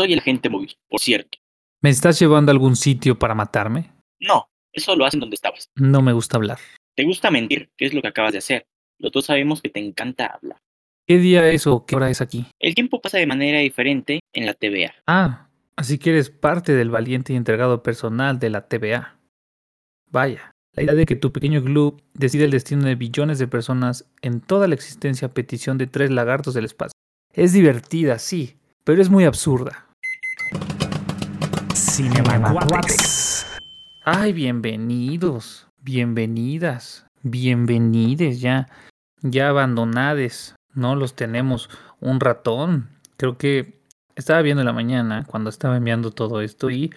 Soy el agente móvil, por cierto. ¿Me estás llevando a algún sitio para matarme? No, eso lo hacen donde estabas. No me gusta hablar. Te gusta mentir, que es lo que acabas de hacer. Los dos sabemos que te encanta hablar. ¿Qué día es o qué hora es aquí? El tiempo pasa de manera diferente en la TVA. Ah, así que eres parte del valiente y entregado personal de la TVA. Vaya, la idea de que tu pequeño club decide el destino de billones de personas en toda la existencia a petición de tres lagartos del espacio. Es divertida, sí, pero es muy absurda. Ay, bienvenidos, bienvenidas, bienvenides ya, ya abandonades, ¿no? Los tenemos un ratón. Creo que estaba viendo en la mañana cuando estaba enviando todo esto y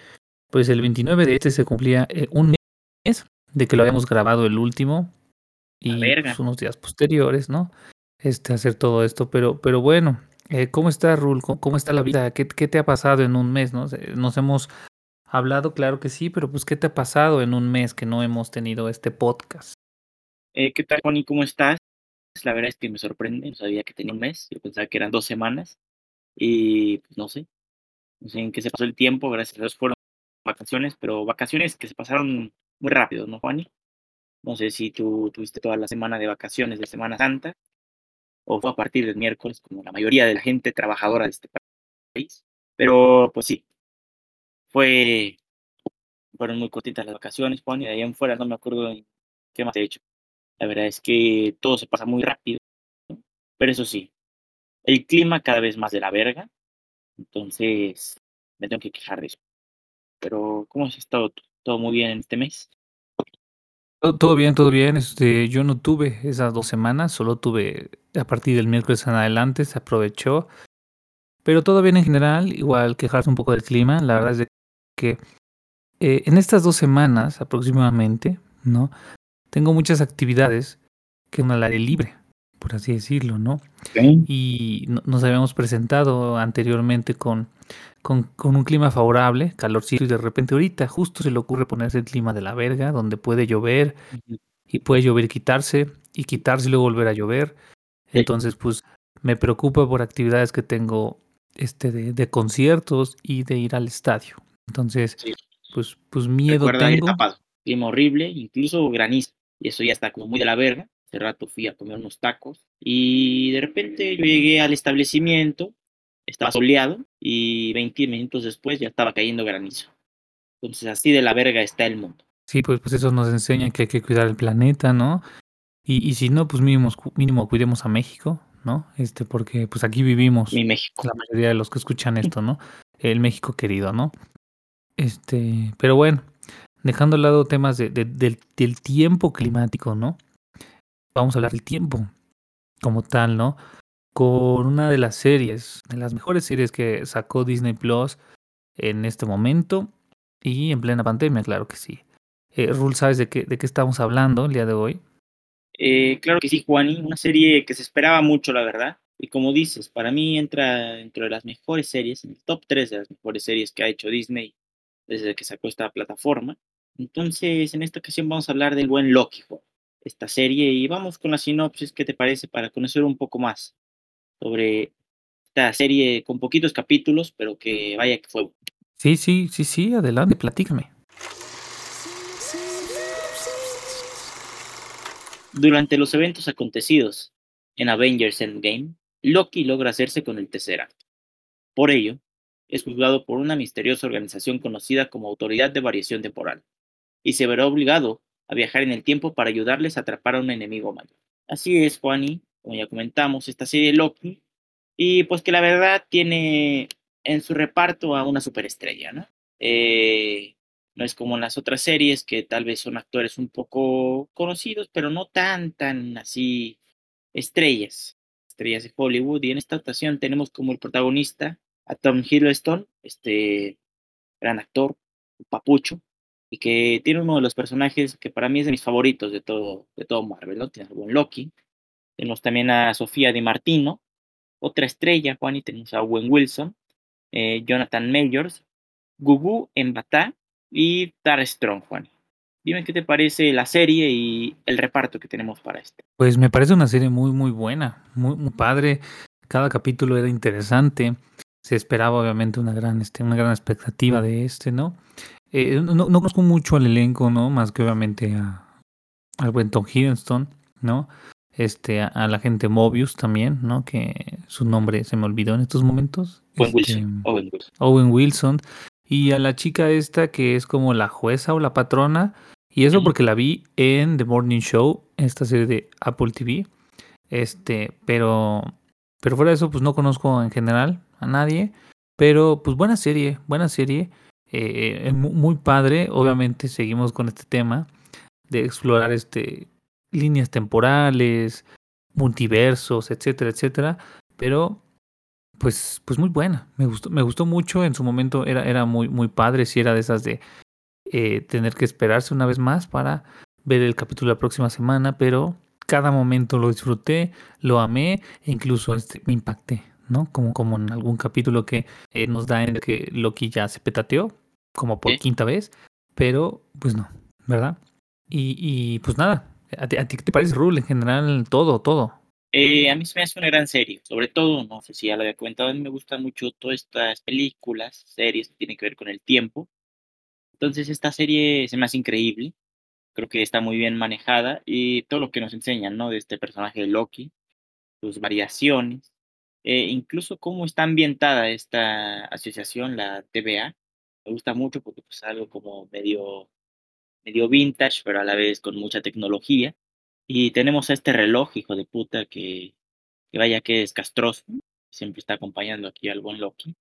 pues el 29 de este se cumplía eh, un mes de que lo habíamos grabado el último y pues, unos días posteriores, ¿no? Este, hacer todo esto, pero, pero bueno, eh, ¿cómo está Rul? ¿Cómo, está la vida? ¿Qué, ¿Qué, te ha pasado en un mes? ¿no? Nos hemos hablado, claro que sí, pero pues ¿qué te ha pasado en un mes que no hemos tenido este podcast? Eh, ¿Qué tal? ¿Y cómo estás? La verdad es que me sorprende, no sabía que tenía un mes, yo pensaba que eran dos semanas y pues no sé, no sé en qué se pasó el tiempo, gracias a Dios fueron vacaciones, pero vacaciones que se pasaron muy rápido, ¿no, Juani? No sé si tú tuviste toda la semana de vacaciones de Semana Santa o fue a partir del miércoles, como la mayoría de la gente trabajadora de este país. Pero pues sí, fue, fueron muy cortitas las vacaciones, Juan, y de ahí en fuera no me acuerdo qué más he hecho. La verdad es que todo se pasa muy rápido, pero eso sí, el clima cada vez más de la verga, entonces me tengo que quejar de eso. Pero, ¿cómo has estado? ¿Todo muy bien en este mes? Todo, bien, todo bien. Este, yo no tuve esas dos semanas, solo tuve a partir del miércoles en adelante, se aprovechó. Pero todo bien en general, igual quejarse un poco del clima. La verdad es que eh, en estas dos semanas aproximadamente, ¿no? Tengo muchas actividades que son al aire libre, por así decirlo, ¿no? Y nos habíamos presentado anteriormente con, con, con, un clima favorable, calorcito, y de repente ahorita justo se le ocurre ponerse el clima de la verga, donde puede llover, y puede llover y quitarse, y quitarse y luego volver a llover. Entonces, pues me preocupa por actividades que tengo este de, de conciertos y de ir al estadio. Entonces, pues, pues miedo tengo. clima horrible, incluso granizo y eso ya está como muy de la verga. Hace rato fui a comer unos tacos y de repente yo llegué al establecimiento, estaba soleado y 20 minutos después ya estaba cayendo granizo. Entonces así de la verga está el mundo. Sí, pues, pues eso nos enseña que hay que cuidar el planeta, ¿no? Y, y si no, pues mínimo, mínimo cuidemos a México, ¿no? Este, porque pues aquí vivimos. Mi México. La mayoría de los que escuchan esto, ¿no? El México querido, ¿no? Este, pero bueno, dejando al lado temas de, del, del, tiempo climático, ¿no? Vamos a hablar del tiempo como tal, ¿no? Con una de las series, de las mejores series que sacó Disney Plus en este momento y en plena pandemia, claro que sí. Eh, Rul, ¿sabes de qué, de qué estamos hablando el día de hoy? Eh, claro que sí, Juani, una serie que se esperaba mucho, la verdad. Y como dices, para mí entra dentro de las mejores series, en el top 3 de las mejores series que ha hecho Disney desde que sacó esta plataforma. Entonces, en esta ocasión vamos a hablar del buen Loki, esta serie, y vamos con la sinopsis, ¿qué te parece? Para conocer un poco más sobre esta serie con poquitos capítulos, pero que vaya que fue. Sí, sí, sí, sí, adelante, platícame. Durante los eventos acontecidos en Avengers Endgame, Loki logra hacerse con el Tesseract. Por ello, es juzgado por una misteriosa organización conocida como Autoridad de Variación Temporal, y se verá obligado a viajar en el tiempo para ayudarles a atrapar a un enemigo mayor. Así es, Juani, como ya comentamos, esta serie Loki, y pues que la verdad tiene en su reparto a una superestrella, ¿no? Eh, no es como en las otras series que tal vez son actores un poco conocidos, pero no tan, tan así estrellas, estrellas de Hollywood. Y en esta ocasión tenemos como el protagonista a Tom Hiddleston, este gran actor, papucho, y que tiene uno de los personajes que para mí es de mis favoritos de todo, de todo Marvel, ¿no? Tiene a buen Loki. Tenemos también a Sofía Di Martino, otra estrella, Juan, y tenemos a Owen Wilson, eh, Jonathan Majors, Gugu Mbata y Tara Strong, Juan. Dime qué te parece la serie y el reparto que tenemos para este. Pues me parece una serie muy, muy buena, muy, muy padre. Cada capítulo era interesante. Se esperaba obviamente una gran, este, una gran expectativa de este, ¿no? Eh, no, no conozco mucho al elenco, ¿no? Más que obviamente a, al buen Tom Hiddleston, ¿no? Este, a, la gente Mobius también, ¿no? Que su nombre se me olvidó en estos momentos. Owen Este, Wilson. Owen Wilson. Owen Wilson. Y a la chica esta que es como la jueza o la patrona. Y eso porque la vi en The Morning Show, esta serie de Apple TV. Este, pero, pero fuera de eso, pues no conozco en general a nadie. Pero pues buena serie, buena serie. eh, mu- muy padre. Obviamente seguimos con este tema de explorar este líneas temporales, multiversos, etcétera, etcétera. Pero pues, pues muy buena. Me gustó, me gustó mucho. En su momento era, era muy, muy padre. Si era de esas de eh, tener que esperarse una vez más para ver el capítulo la próxima semana. Pero cada momento lo disfruté, lo amé e incluso este, me impacté, ¿no? Como, como en algún capítulo que eh, nos da en el que Loki ya se petateó, como por Sí. quinta vez. Pero, pues no, ¿verdad? Y, y pues nada, ¿a ti, a ti qué te parece Rule en general? Todo, todo. Eh, a mí se me hace una gran serie, sobre todo, no sé si ya lo había comentado, a mí me gustan mucho todas estas películas, series que tienen que ver con el tiempo. Entonces esta serie se me hace increíble, creo que está muy bien manejada y todo lo que nos enseñan, ¿no? De este personaje de Loki, sus variaciones, eh, incluso cómo está ambientada esta asociación, la TVA, me gusta mucho porque pues algo como medio, medio vintage, pero a la vez con mucha tecnología. Y tenemos este reloj, hijo de puta, que, que vaya que es castroso, siempre está acompañando aquí al buen Loki.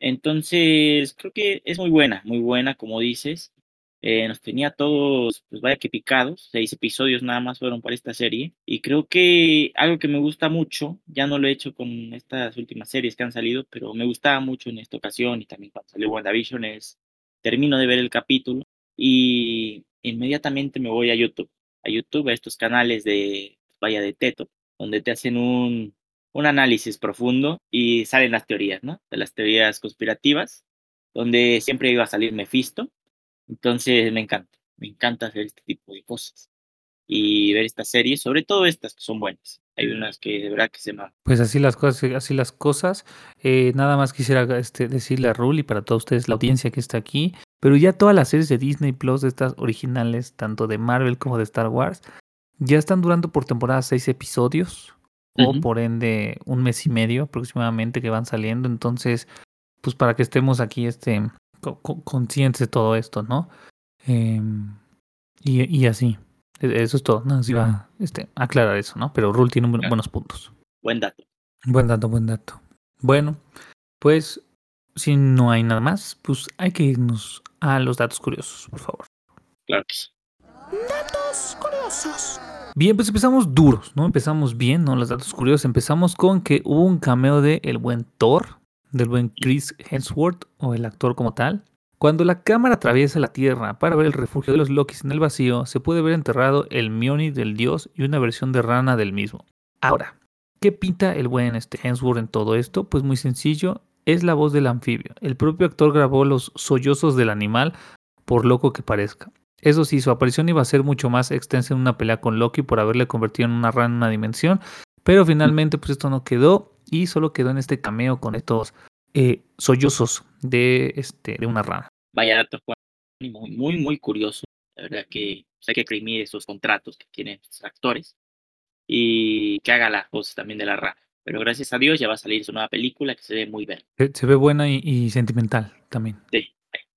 Entonces, creo que es muy buena, muy buena, como dices. Eh, nos tenía todos, pues vaya que picados, seis episodios nada más fueron para esta serie. Y creo que algo que me gusta mucho, ya no lo he hecho con estas últimas series que han salido, pero me gustaba mucho en esta ocasión y también cuando salió WandaVision es, termino de ver el capítulo y inmediatamente me voy a YouTube, a YouTube, a estos canales de, vaya de Teto, donde te hacen un, un análisis profundo y salen las teorías, ¿no? De las teorías conspirativas, donde siempre iba a salir Mephisto. Entonces me encanta, me encanta hacer este tipo de cosas y ver estas series, sobre todo estas que son buenas. Hay unas que de verdad que se me... Pues así las cosas, así las cosas. Eh, nada más quisiera este, decirle a Rule y para todos ustedes, la audiencia que está aquí, pero ya todas las series de Disney Plus, de estas originales, tanto de Marvel como de Star Wars, ya están durando por temporada seis episodios, o por ende un mes y medio aproximadamente que van saliendo. Entonces, pues para que estemos aquí este, conscientes de todo esto, ¿no? Em, y, y así. E- Eso es todo. No, iba a este, aclarar eso, ¿no? Pero Rule tiene Claro. buenos puntos. Buen dato. Buen dato, buen dato. Bueno, pues si no hay nada más, pues hay que irnos a los datos curiosos, por favor. Claro que sí. Datos curiosos. Bien, pues empezamos duros, ¿no? Empezamos bien, ¿no? Los datos curiosos. Empezamos con que hubo un cameo de el buen Thor, del buen Chris Hemsworth, o el actor como tal. Cuando la cámara atraviesa la Tierra para ver el refugio de los Lokis en el vacío, se puede ver enterrado el Mjolnir del dios y una versión de rana del mismo. Ahora, ¿qué pinta el buen este Hemsworth en todo esto? Pues muy sencillo, es la voz del anfibio. El propio actor grabó los sollozos del animal, por loco que parezca. Eso sí, su aparición iba a ser mucho más extensa en una pelea con Loki por haberle convertido en una rana en una dimensión, pero finalmente pues esto no quedó y solo quedó en este cameo con estos eh, sollozos de, este, de una rana. Vaya dato, Juan. Muy, muy, muy curioso. La verdad que pues, hay que exprimir esos contratos que tienen los actores y que haga las voces también de la rana. Pero gracias a Dios ya va a salir su nueva película que se ve muy bien. Se, se ve buena y, y sentimental también. Sí,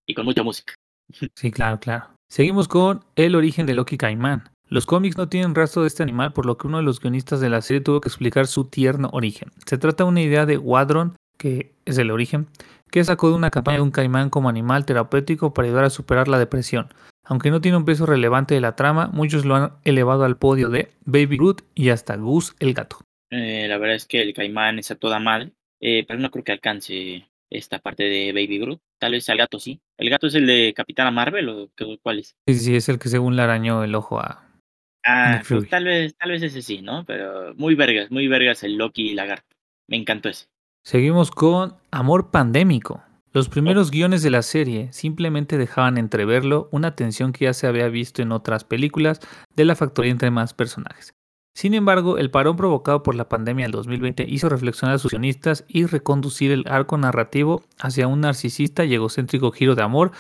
y con mucha música. Sí, claro, claro. Seguimos con el origen de Loki Caimán. Los cómics no tienen rastro de este animal, por lo que uno de los guionistas de la serie tuvo que explicar su tierno origen. Se trata de una idea de Wadron, que es el origen, que sacó de una campaña de un caimán como animal terapéutico para ayudar a superar la depresión. Aunque no tiene un peso relevante de la trama, muchos lo han elevado al podio de Baby Groot y hasta Goose el gato. Eh, la verdad es que el caimán es a toda madre, eh, pero no creo que alcance esta parte de Baby Groot. Tal vez al gato sí. ¿El gato es el de Capitana Marvel o cuál es? Sí, sí, es el que según le arañó el ojo a... Ah, pues tal vez, tal vez ese sí, ¿no? Pero muy vergas, muy vergas el Loki y Lagarto. Me encantó ese. Seguimos con Amor Pandémico. Los primeros guiones de la serie simplemente dejaban entreverlo una tensión que ya se había visto en otras películas de la factoría entre más personajes. Sin embargo, el parón provocado por la pandemia del 2020 hizo reflexionar a sus guionistas y reconducir el arco narrativo hacia un narcisista y egocéntrico giro de amor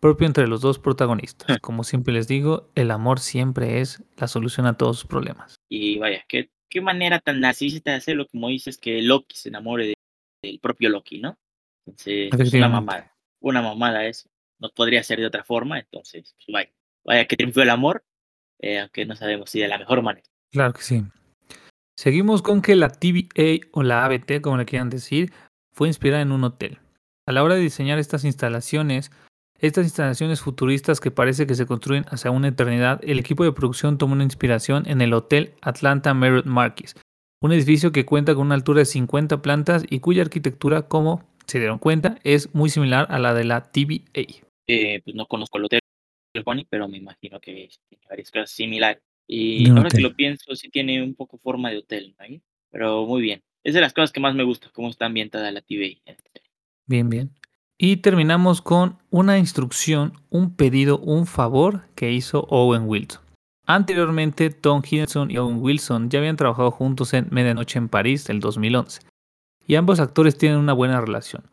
propio entre los dos protagonistas. Como siempre les digo, el amor siempre es la solución a todos sus problemas. Y vaya, qué, qué manera tan narcisista de hacerlo, como dices, que Loki se enamore de- del propio Loki, ¿no? Entonces, es una mamada. Una mamada eso. No podría ser de otra forma, entonces, pues, vaya. Vaya que triunfó el amor, eh, aunque no sabemos si de la mejor manera. Claro que sí. Seguimos con que la TVA o la ABT, como le quieran decir, fue inspirada en un hotel. A la hora de diseñar estas instalaciones, estas instalaciones futuristas que parece que se construyen hacia una eternidad, el equipo de producción tomó una inspiración en el Hotel Atlanta Merritt Marquis, un edificio que cuenta con una altura de 50 plantas y cuya arquitectura, como se dieron cuenta, es muy similar a la de la TVA. Eh, pues no conozco el hotel, Juani, pero me imagino que tiene varias cosas similares. Y ahora que lo pienso, sí tiene un poco forma de hotel, ¿no? Pero muy bien. Es de las cosas que más me gusta, cómo está ambientada la TVA. Bien, bien. Y terminamos con una instrucción, un pedido, un favor que hizo Owen Wilson. Anteriormente, Tom Hiddleston y Owen Wilson ya habían trabajado juntos en Medianoche en París del 2011, y ambos actores tienen una buena relación.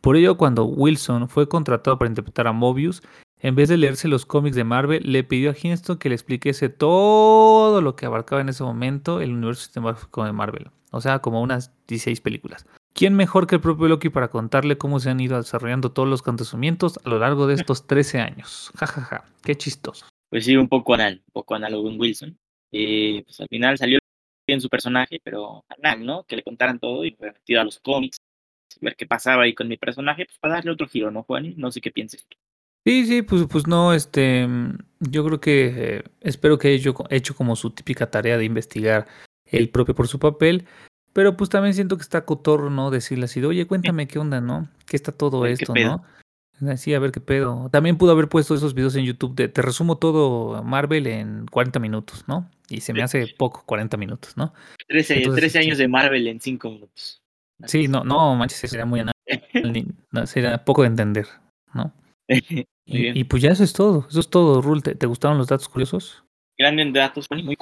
Por ello, cuando Wilson fue contratado para interpretar a Mobius, en vez de leerse los cómics de Marvel, le pidió a Hiddleston que le expliquese todo lo que abarcaba en ese momento el universo cinematográfico de Marvel, o sea, como unas 16 películas. ¿Quién mejor que el propio Loki para contarle cómo se han ido desarrollando todos los acontecimientos a lo largo de estos 13 años? Ja, ja, ja. Qué chistoso. Pues sí, un poco anal, un poco análogo en Wilson. Eh, pues al final salió bien su personaje, pero anal, ¿no? Que le contaran todo y fue metido a los cómics, ver qué pasaba ahí con mi personaje, pues para darle otro giro, ¿no, Juan? No sé qué pienses tú. Sí, sí, pues, pues no, este, mm, yo creo que eh, espero que haya hecho, hecho como su típica tarea de investigar el propio por su papel, pero pues también siento que está cotorro, ¿no? Decirle así, de, oye, cuéntame qué onda, ¿no? ¿Qué está todo esto, no? Así, a ver qué pedo. También pudo haber puesto esos videos en YouTube de te resumo todo Marvel en 40 minutos, ¿no? Y se me hace poco 40 minutos, ¿no? 13, Entonces, 13 años de Marvel en 5 minutos. Sí, no, no, manches, sería muy no, sería poco de entender, ¿no? Y, pues ya eso es todo, eso es todo, Rul. ¿Te, te gustaron los datos curiosos? Grandes datos, muy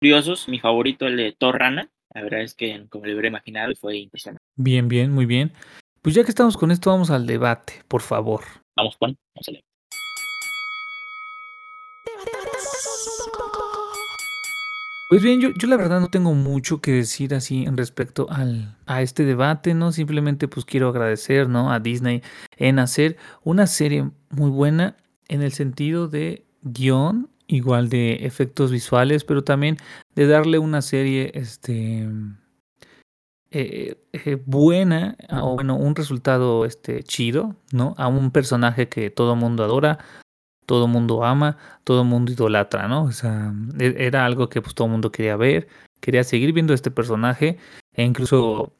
curiosos. Mi favorito, el de Thor Rana. La verdad es que, como le hubiera imaginado, fue impresionante. Bien, bien, muy bien. Pues ya que estamos con esto, vamos al debate, por favor. Vamos, Juan, vamos a leer. Debatamos un poco. Pues bien, yo, yo la verdad no tengo mucho que decir así en respecto al, a este debate, ¿no? Simplemente pues quiero agradecer, ¿no? A Disney en hacer una serie muy buena en el sentido de guion, igual de efectos visuales, pero también de darle una serie, este, eh, eh, buena, a- o bueno, un resultado, este, chido, ¿no? A un personaje que todo mundo adora, todo mundo ama, todo mundo idolatra, ¿no? O sea, e- era algo que pues todo mundo quería ver, quería seguir viendo este personaje e incluso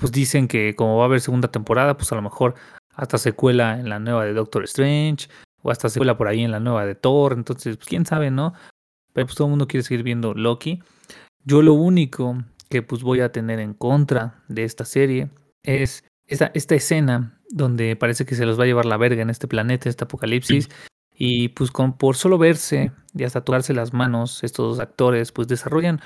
pues dicen que como va a haber segunda temporada, pues a lo mejor hasta secuela en la nueva de Doctor Strange o hasta secuela por ahí en la nueva de Thor, entonces pues quién sabe, ¿no? Pero pues todo el mundo quiere seguir viendo Loki. Yo lo único que pues voy a tener en contra de esta serie es esta, esta escena donde parece que se los va a llevar la verga en este planeta, este apocalipsis. Y pues con, por solo verse y hasta tocarse las manos, estos dos actores pues desarrollan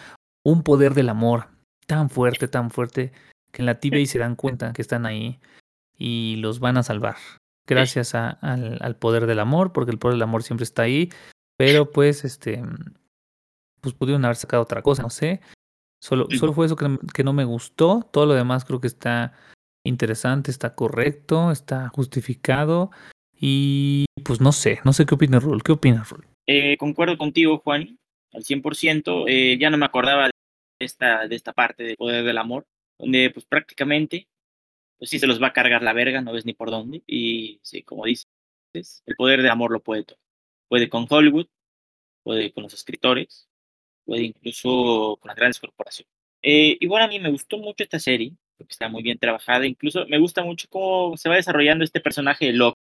un poder del amor tan fuerte, tan fuerte, que en la TVA se dan cuenta que están ahí y los van a salvar. Gracias a- al, al poder del amor, porque el poder del amor siempre está ahí. Pero pues, este, pues pudieron haber sacado otra cosa, no sé. Solo, Sí. solo fue eso que, no- que no me gustó. Todo lo demás creo que está interesante, está correcto, está justificado. Y pues no sé, no sé qué opina Rul. ¿Qué opinas, Rul? Eh, concuerdo contigo, Juan, al 100%. Eh, ya no me acordaba de esta, de esta parte del poder del amor, donde pues prácticamente, pues sí se los va a cargar la verga, no ves ni por dónde. Y sí, como dices, el poder del amor lo puede todo. Puede con Hollywood, puede con los escritores, puede incluso con las grandes corporaciones. Eh, igual a mí me gustó mucho esta serie, porque está muy bien trabajada. Incluso me gusta mucho cómo se va desarrollando este personaje de Loki,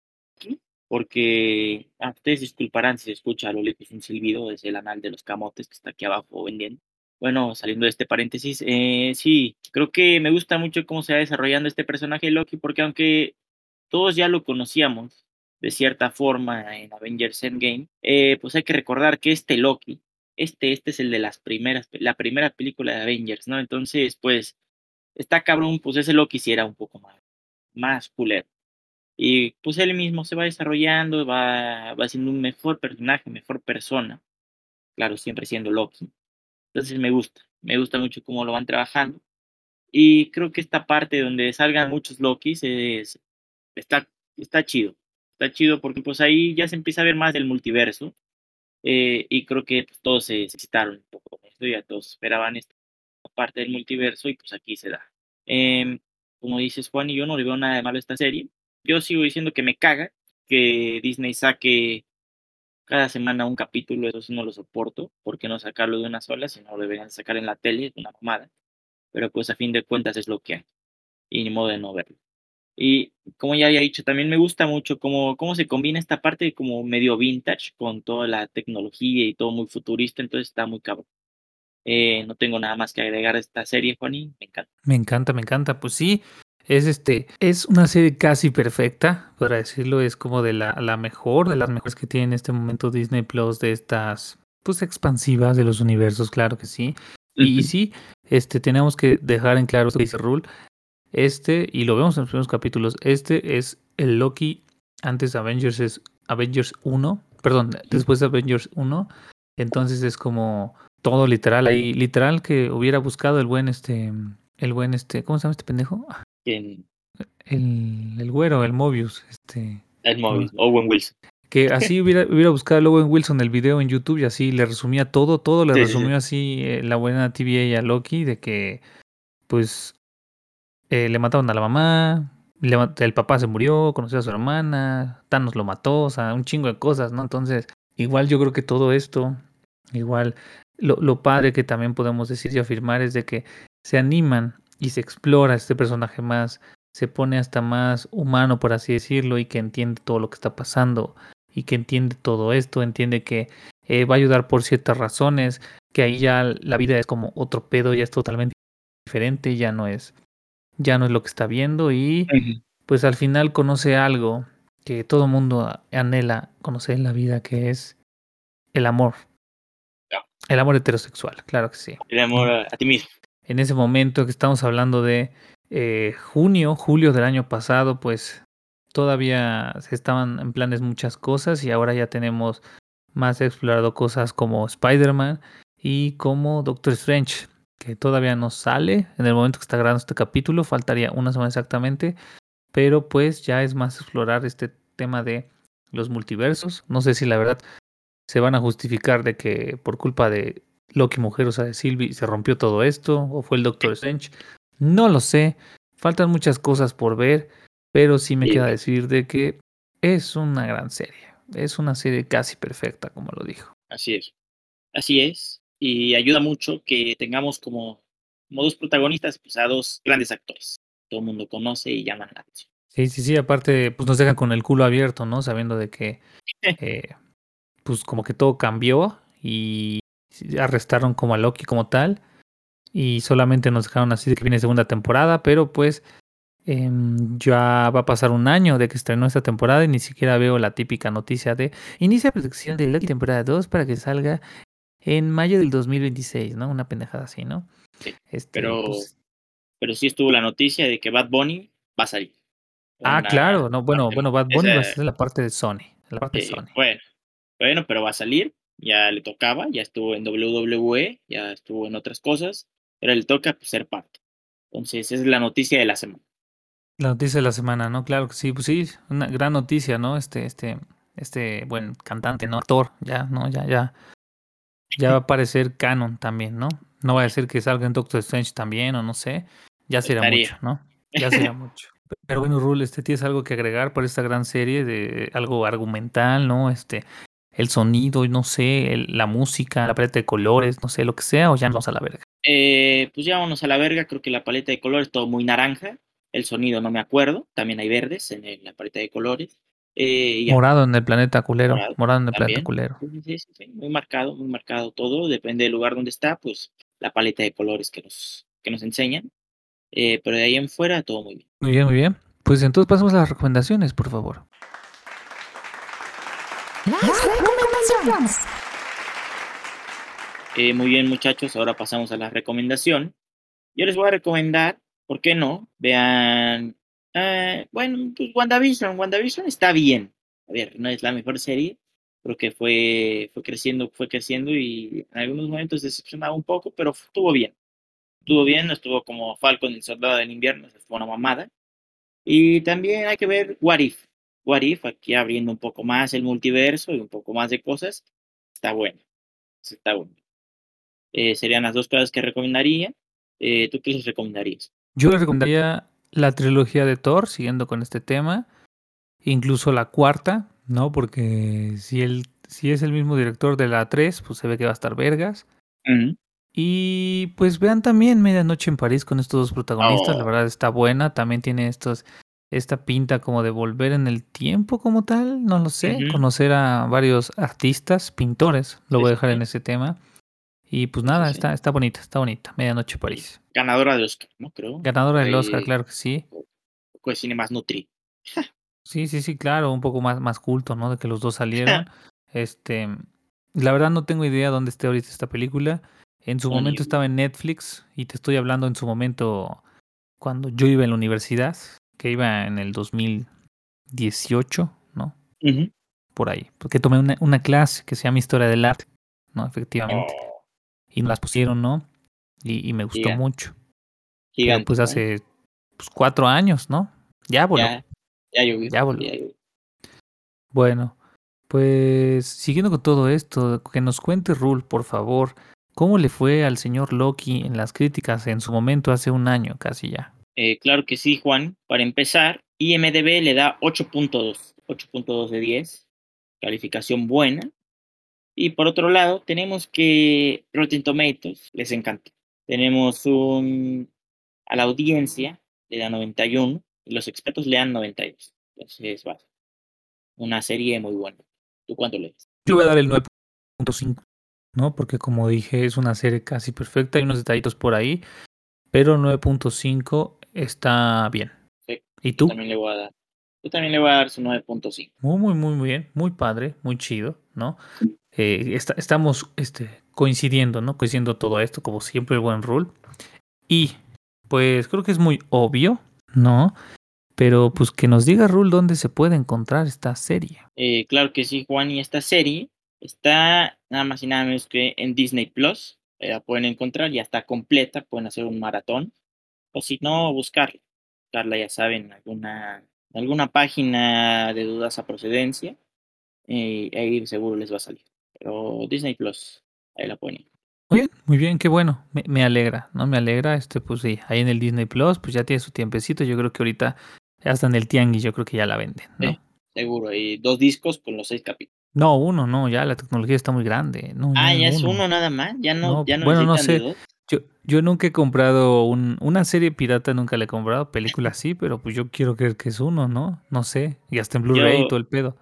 porque ah, ustedes disculparán si se escucha a lo lejos un silbido, es el anal de los camotes que está aquí abajo vendiendo. Bueno, saliendo de este paréntesis, eh, sí, creo que me gusta mucho cómo se va desarrollando este personaje de Loki, porque aunque todos ya lo conocíamos de cierta forma en Avengers Endgame, eh, pues hay que recordar que este Loki este, este es el de las primeras, la primera película de Avengers, ¿no? Entonces, pues, está cabrón, pues ese lo quisiera un poco más, más culero. Y pues él mismo se va desarrollando, va, va siendo un mejor personaje, mejor persona. Claro, siempre siendo Loki. Entonces me gusta, me gusta mucho cómo lo van trabajando. Y creo que esta parte donde salgan muchos Lokis es, está, está chido. Está chido porque pues ahí ya se empieza a ver más del multiverso. Eh, y creo que pues, todos se excitaron un poco con esto, ya todos esperaban esta parte del multiverso y pues aquí se da. Em, como dices Juan, y yo no le veo nada de malo a esta serie. Yo sigo diciendo que me caga que Disney saque cada semana un capítulo, eso sí no lo soporto, ¿por qué no sacarlo de una sola? Si no lo deberían sacar en la tele, es una mamada. Pero pues a fin de cuentas es lo que hay, y ni modo de no verlo. Y como ya había dicho, también me gusta mucho cómo, cómo se combina esta parte como medio vintage con toda la tecnología y todo muy futurista, entonces está muy cabrón. Eh, no tengo nada más que agregar a esta serie, Juaní, me encanta. Me encanta, me encanta. Pues sí, es este, es una serie casi perfecta, para decirlo, es como de la, la mejor, de las mejores que tiene en este momento Disney Plus, de estas, pues expansivas de los universos, claro que sí. Y, sí, este, tenemos que dejar en claro lo que dice Rule. Este, y lo vemos en los primeros capítulos, este es el Loki antes de Avengers, es Avengers 1, perdón, después de Avengers 1. Entonces es como todo literal ahí, literal que hubiera buscado el buen este, el buen este, ¿cómo se llama este pendejo? En El, el güero, el Mobius, este, el móvil, Owen Wilson. que así hubiera, hubiera buscado el Owen Wilson el video en YouTube y así le resumía todo, todo le Sí, sí, sí. resumió así eh, la buena TVA a Loki de que pues eh, le mataron a la mamá, le el papá se murió, conoció a su hermana, Thanos lo mató, o sea, un chingo de cosas, ¿no? Entonces, igual yo creo que todo esto, igual lo, lo padre que también podemos decir y afirmar es de que se animan y se explora este personaje más, se pone hasta más humano, por así decirlo, y que entiende todo lo que está pasando y que entiende todo esto, entiende que eh, va a ayudar por ciertas razones, que ahí ya la vida es como otro pedo, ya es totalmente diferente, ya no es ya no es lo que está viendo y pues al final conoce algo que todo mundo anhela conocer en la vida, que es el amor. El amor heterosexual, claro que sí. El amor a, a ti mismo. En ese momento que estamos hablando de eh, junio, julio del año pasado, pues todavía se estaban en planes muchas cosas y ahora ya tenemos más explorado cosas como Spider-Man y como Doctor Strange, que todavía no sale en el momento que está grabando este capítulo, faltaría una semana exactamente, pero pues ya es más explorar este tema de los multiversos. No sé si la verdad se van a justificar de que por culpa de Loki Mujer, o sea, de Sylvie, se rompió todo esto, o fue el Doctor Strange. No lo sé, faltan muchas cosas por ver, pero sí me Sí, queda decir de que es una gran serie. Es una serie casi perfecta, como lo dijo. Así es. Así es. Y ayuda mucho que tengamos como, como dos protagonistas, pues a dos grandes actores. Todo el mundo conoce y llaman la atención. Sí, sí, sí, aparte, pues nos dejan con el culo abierto, ¿no? Sabiendo de que, eh, pues como que todo cambió y arrestaron como a Loki como tal y solamente nos dejaron así de que viene segunda temporada, pero pues em, ya va a pasar un año de que estrenó esta temporada y ni siquiera veo la típica noticia de inicia producción de Loki temporada 2 para que salga en mayo del 2026, ¿no? Una pendejada así, ¿no? Sí, Este, Pero, pues, pero sí estuvo la noticia de que Bad Bunny va a salir. ah, Una claro, no, bueno, bueno, Bad Bunny va a ser la parte de Sony, la parte de sí, Sony. bueno, bueno, pero va a salir. Ya le tocaba, ya estuvo en WWE, ya estuvo en otras cosas, pero le toca pues, ser parte. Entonces, esa es la noticia de la semana. La noticia de la semana, ¿no? Claro que sí, pues sí, una gran noticia, ¿no? Este, este, este buen cantante, ¿no? Actor, ya, ¿no? Ya, ya. Ya va a aparecer canon también, ¿no? No va a decir que salga en Doctor Strange también, o no sé. Ya será Estaría. mucho, ¿no? Ya será mucho. Pero bueno, Rule, este tienes algo que agregar para esta gran serie de algo argumental, ¿no? Este, el sonido, no sé, el- la música, la paleta de colores, no sé, lo que sea, o ya nos vamos a la verga. Eh, pues ya vámonos a la verga, creo que la paleta de colores todo muy naranja, el sonido no me acuerdo, también hay verdes en la paleta de colores. Eh, Morado en el planeta culero, Morado, morado en el planeta culero. Sí, sí, sí, sí, muy marcado, muy marcado todo, depende del lugar donde está, pues la paleta de colores que nos, que nos enseñan. Eh, pero de ahí en fuera todo muy bien. Muy bien, muy bien. Pues entonces pasamos a las recomendaciones, por favor. Las recomendaciones. Eh, muy bien, muchachos, ahora pasamos a la recomendación. Yo les voy a recomendar, ¿por qué no? Vean, eh, bueno, pues WandaVision. WandaVision está bien. A ver, no es la mejor serie, pero que fue, fue creciendo, fue creciendo y en algunos momentos decepcionaba un poco, pero estuvo bien. Estuvo bien, no estuvo como Falcon, el soldado del invierno, fue una mamada. Y también hay que ver What If. What If, aquí abriendo un poco más el multiverso y un poco más de cosas, está bueno. Está bueno. Eh, serían las dos cosas que recomendaría. Eh, ¿Tú qué les recomendarías? Yo les recomendaría la trilogía de Thor, siguiendo con este tema, incluso la cuarta, ¿no? Porque si, él, si es el mismo director de la 3, pues se ve que va a estar vergas. Y pues vean también Medianoche en París con estos dos protagonistas, la Oh. verdad está buena, también tiene estos, esta pinta como de volver en el tiempo como tal, no lo sé, conocer a varios artistas, pintores, lo voy a dejar en ese tema. Y pues nada, sí. está, está bonita, está bonita, Medianoche París. Ganadora de Oscar, ¿no? Creo. Ganadora del Oscar, Eh, claro que sí. un poco de cine más nutrido. Sí, sí, sí, claro, un poco más, más culto, ¿no? De que los dos salieron. Este, la verdad no tengo idea dónde esté ahorita esta película. En su momento yo. estaba en Netflix y te estoy hablando en su momento cuando yo iba en la universidad, que iba en el 2018, ¿no? Ujú. Por ahí. Porque tomé una, una clase que se llama Historia del Arte, ¿no? Efectivamente. Oh, Y las pusieron, ¿no? Y, y me gustó Gigante. mucho. Gigante. pues ¿no? hace pues, cuatro años, ¿no? Ya voló. Ya, ya llovió. Ya voló. ya llovió. Bueno, pues siguiendo con todo esto, que nos cuente Rule, por favor, ¿cómo le fue al señor Loki en las críticas en su momento hace un año casi ya? Eh, claro que sí, Juan. Para empezar, IMDB le da 8.2. 8.2 de 10. Calificación buena. Y por otro lado, tenemos que Rotten Tomatoes les encanta. Tenemos un. A la audiencia le da 91 y los expertos le dan 92. Entonces, va. Una serie muy buena. ¿Tú cuánto le das? Yo voy a dar el 9.5, ¿no? Porque como dije, es una serie casi perfecta, hay unos detallitos por ahí, pero 9.5 está bien. Sí, ¿Y tú? también le voy a dar. Yo también le voy a dar su 9.5. Muy, muy, muy muy bien, muy padre, muy chido, ¿no? Eh, esta- estamos este, coincidiendo, ¿no? Coincidiendo todo esto, como siempre, el buen rule. Y pues creo que es muy obvio, ¿no? Pero pues que nos diga Rule dónde se puede encontrar esta serie. Eh, claro que sí, Juan, y esta serie está nada más y nada menos que en Disney Plus. Eh, la pueden encontrar, ya está completa, pueden hacer un maratón. O si no, buscarla. Buscarla, ya saben, en alguna, alguna página de dudosa procedencia. eh, ahí seguro les va a salir. Pero Disney Plus, ahí la pueden encontrar. Muy bien, muy bien, qué bueno. Me, me alegra, ¿no? Me alegra, este, pues sí, ahí en el Disney Plus, pues ya tiene su tiempecito. Yo creo que ahorita, hasta en el Tianguis, yo creo que ya la venden, ¿no? Sí. Seguro, hay dos discos con los seis capítulos. No, uno, no, ya la tecnología está muy grande. No, Ah, no, ya es uno. nada más, ya no, No, ya no bueno, no necesitan de sé. Yo, nunca he comprado un, una serie pirata, nunca la he comprado, película sí, pero pues yo quiero creer que es uno, ¿no? No sé, y hasta en Blu-ray y todo el pedo.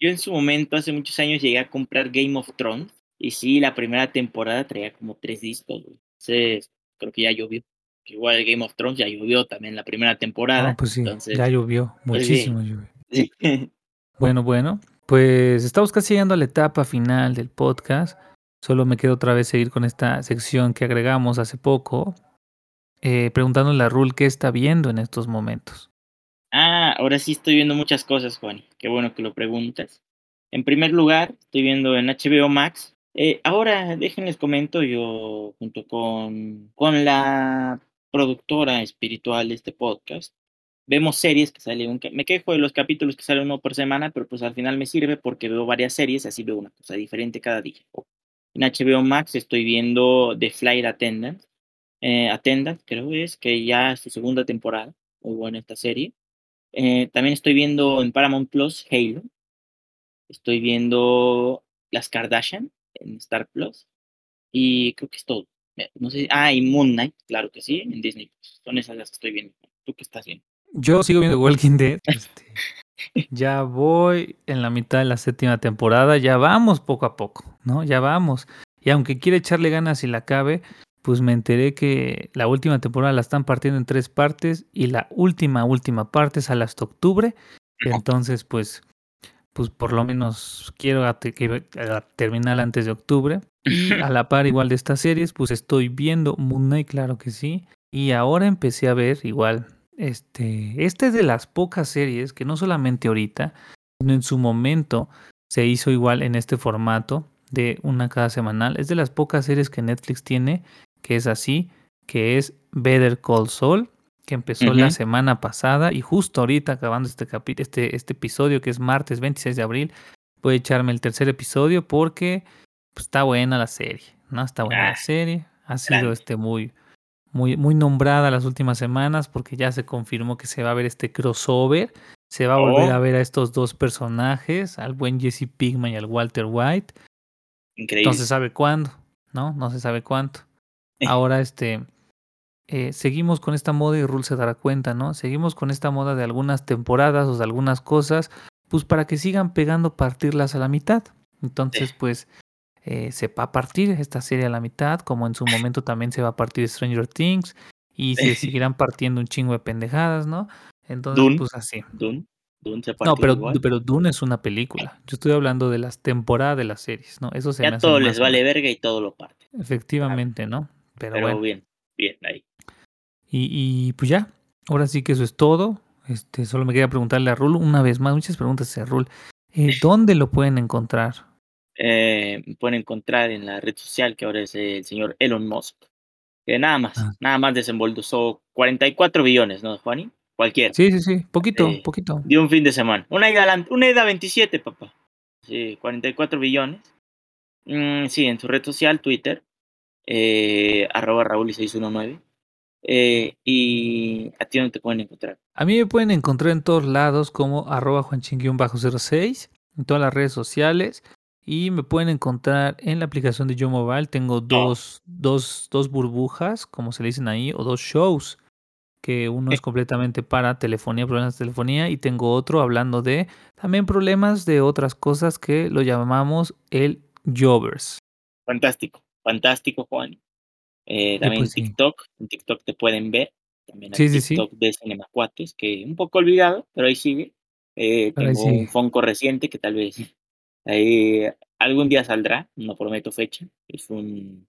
Yo en su momento, hace muchos años, llegué a comprar Game of Thrones. Y sí, la primera temporada traía como tres discos. güey. Entonces, creo que ya llovió. Igual Game of Thrones ya llovió también la primera temporada. No, pues sí, entonces, ya llovió, pues muchísimo llovió. sí. Bueno, bueno, pues estamos casi llegando a la etapa final del podcast. Solo me queda otra vez seguir con esta sección que agregamos hace poco, eh, preguntándole a Rul qué está viendo en estos momentos. Ah, ahora sí estoy viendo muchas cosas, Juan. Qué bueno que lo preguntas. En primer lugar, estoy viendo en HBO Max. Eh, ahora, déjenles comento, yo junto con, con la productora espiritual de este podcast, vemos series que salen, me quejo de los capítulos que salen uno por semana, pero pues al final me sirve porque veo varias series, así veo una cosa diferente cada día. En HBO Max estoy viendo The Flight Attendant, eh, Attendant creo es, que ya es su segunda temporada, muy buena esta serie. Eh, también estoy viendo en Paramount Plus Halo. Estoy viendo Las Kardashian en Star Plus. Y creo que es todo. Eh, No sé. Ah, y Moon Knight, claro que sí, en Disney Plus. Son esas las que estoy viendo. ¿Tú qué estás viendo? Yo sigo viendo Walking Dead. este, ya voy en la mitad de la séptima temporada. Ya vamos poco a poco, ¿no? Ya vamos. Y aunque quiere echarle ganas y la acabe, pues me enteré que la última temporada la están partiendo en tres partes y la última, última parte sale hasta octubre. Entonces, pues, pues por lo menos quiero a- a terminar antes de octubre. Y a la par igual de estas series, pues estoy viendo Moon Knight, claro que sí. Y ahora empecé a ver igual, este, este es de las pocas series que no solamente ahorita, sino en su momento se hizo igual en este formato de una cada semanal. Es de las pocas series que Netflix tiene que es así, que es Better Call Saul, que empezó la semana pasada y justo ahorita acabando este, este, este episodio que es martes 26 de abril, voy a echarme el tercer episodio porque pues, está buena la serie, ¿no? Está buena Ah, la serie, ha sido grande. este muy, muy, muy nombrada las últimas semanas porque ya se confirmó que se va a ver este crossover, se va a volver a Oh, ver a estos dos personajes, al buen Jesse Pinkman y al Walter White, no se increíble. sabe cuándo, ¿no? No se sabe cuánto. Ahora este eh, seguimos con esta moda y Rule se dará cuenta, ¿no? Seguimos con esta moda de algunas temporadas o de algunas cosas, pues para que sigan pegando partirlas a la mitad. Entonces, pues eh, se va a partir esta serie a la mitad, como en su momento también se va a partir Stranger Things y se seguirán partiendo un chingo de pendejadas, ¿no? Entonces, Dune, pues así. Dune, Dune se No, pero, igual. pero Dune es una película. Yo estoy hablando de las temporadas de las series, ¿no? Eso se me Ya hace todo les vale verga y todo lo parte. Efectivamente, ¿no? Pero, Pero bueno. bien, bien, ahí. Y, y, pues ya, ahora sí que eso es todo. Este, solo me queda preguntarle a Rul una vez más, muchas preguntas a Rul. Eh, ¿Dónde lo pueden encontrar? Eh, pueden encontrar en la red social que ahora es el señor Elon Musk. Que nada más, Ah. nada más desembolsó 44 billones, ¿no, Juani? Cualquiera. Sí, sí, sí, poquito, Eh, poquito. de un fin de semana. Una ida, una ida a 27, papá. Sí, 44 billones. Mm, sí, en su red social, Twitter, eh, arroba Raúl 619. Eh, y a ti no te pueden encontrar. A mí me pueden encontrar en todos lados como arroba juanchin-06, en todas las redes sociales. Y me pueden encontrar en la aplicación de Yo Mobile. Tengo dos, dos, dos burbujas, como se le dicen ahí, o dos shows. Que uno es completamente para telefonía, problemas de telefonía. Y tengo otro hablando de también problemas de otras cosas que lo llamamos el Jovers. Fantástico, fantástico, Juan. Eh, Y también pues sí. TikTok, en TikTok te pueden ver. También hay Sí, sí, sí. TikTok de Cinemacuates, que un poco olvidado, pero ahí sigue. Eh, ahí tengo un. Fonco reciente que tal vez ahí algún día saldrá, no prometo fecha. Es un,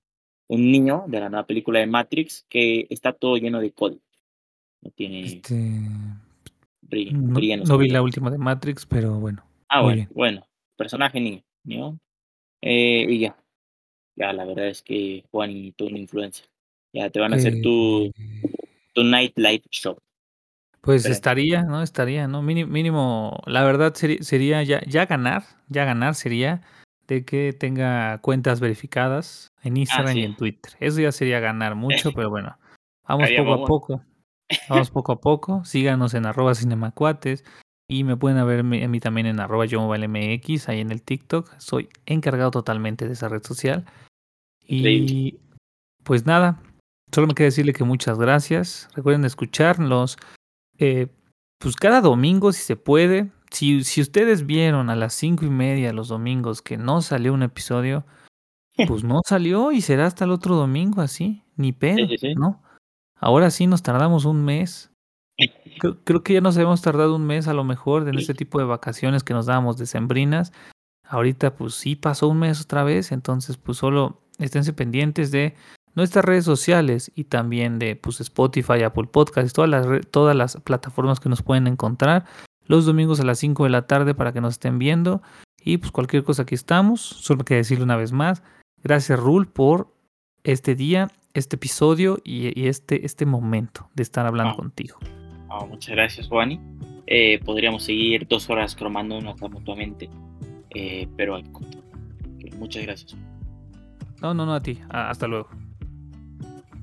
un niño de la nueva película de Matrix que está todo lleno de código. No tiene Este. No, brilla en no vi la última de Matrix, pero bueno. Ah, bueno, bien. bueno. Personaje niño, ¿no? Eh, y ya. Ya, la verdad es que Juan y tú una influencia. Ya te van a hacer tu, Eh, tu nightlife show. Pues Pero- estaría, ¿no? Estaría, ¿no? Mini- Mínimo, la verdad sería, sería ya, ya ganar, ya ganar sería de que tenga cuentas verificadas en Instagram y sí. en Twitter. Eso ya sería ganar mucho, pero bueno, vamos poco a poco. Vamos poco a poco. Síganos en arroba cinemacuates y me pueden ver a mí también en arroba yo MX, ahí en el TikTok. Soy encargado totalmente de esa red social. Y pues nada, solo me queda decirle que muchas gracias. Recuerden escucharnos. Eh, pues cada domingo, si se puede. Si, si ustedes vieron a las cinco y media los domingos que no salió un episodio, pues no salió y será hasta el otro domingo así. Ni pedo, sí, sí. ¿no? Ahora sí nos tardamos un mes. Creo, creo que ya nos habíamos tardado un mes a lo mejor en este tipo de vacaciones que nos dábamos decembrinas. Ahorita pues sí pasó un mes otra vez, entonces pues solo esténse pendientes de nuestras redes sociales y también de pues Spotify, Apple Podcasts, todas las, todas las plataformas que nos pueden encontrar los domingos a las 5 de la tarde para que nos estén viendo y pues cualquier cosa aquí estamos. Solo queda decirle una vez más, gracias Rul por este día, este episodio y, y este, este momento de estar hablando Ah. contigo. Ah, muchas gracias, Juani. Eh, podríamos seguir dos horas cromándonos mutuamente, eh, pero que cortar. Ok, Muchas gracias. No, no, no a ti. Hasta luego.